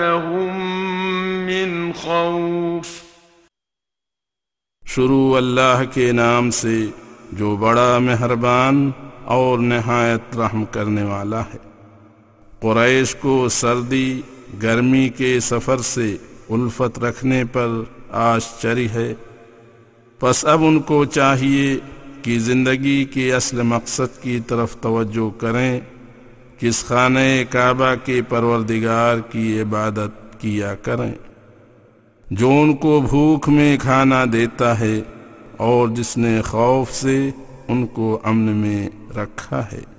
وآمنهم من خوف۔ شروع اللہ کے نام سے جو بڑا مہربان اور نہایت رحم کرنے والا ہے۔ قریش کو سردی، گرمی کے سفر سے الفت رکھنے پر آشچری ہے۔ پس اب ان کو چاہیے کہ زندگی کے اصل مقصد کی طرف توجہ کریں۔ کس خانہ کعبہ کے پروردگار کی عبادت کیا کریں۔ جو ان کو بھوک میں کھانا دیتا ہے اور جس نے خوف سے ان کو امن میں رکھا ہے۔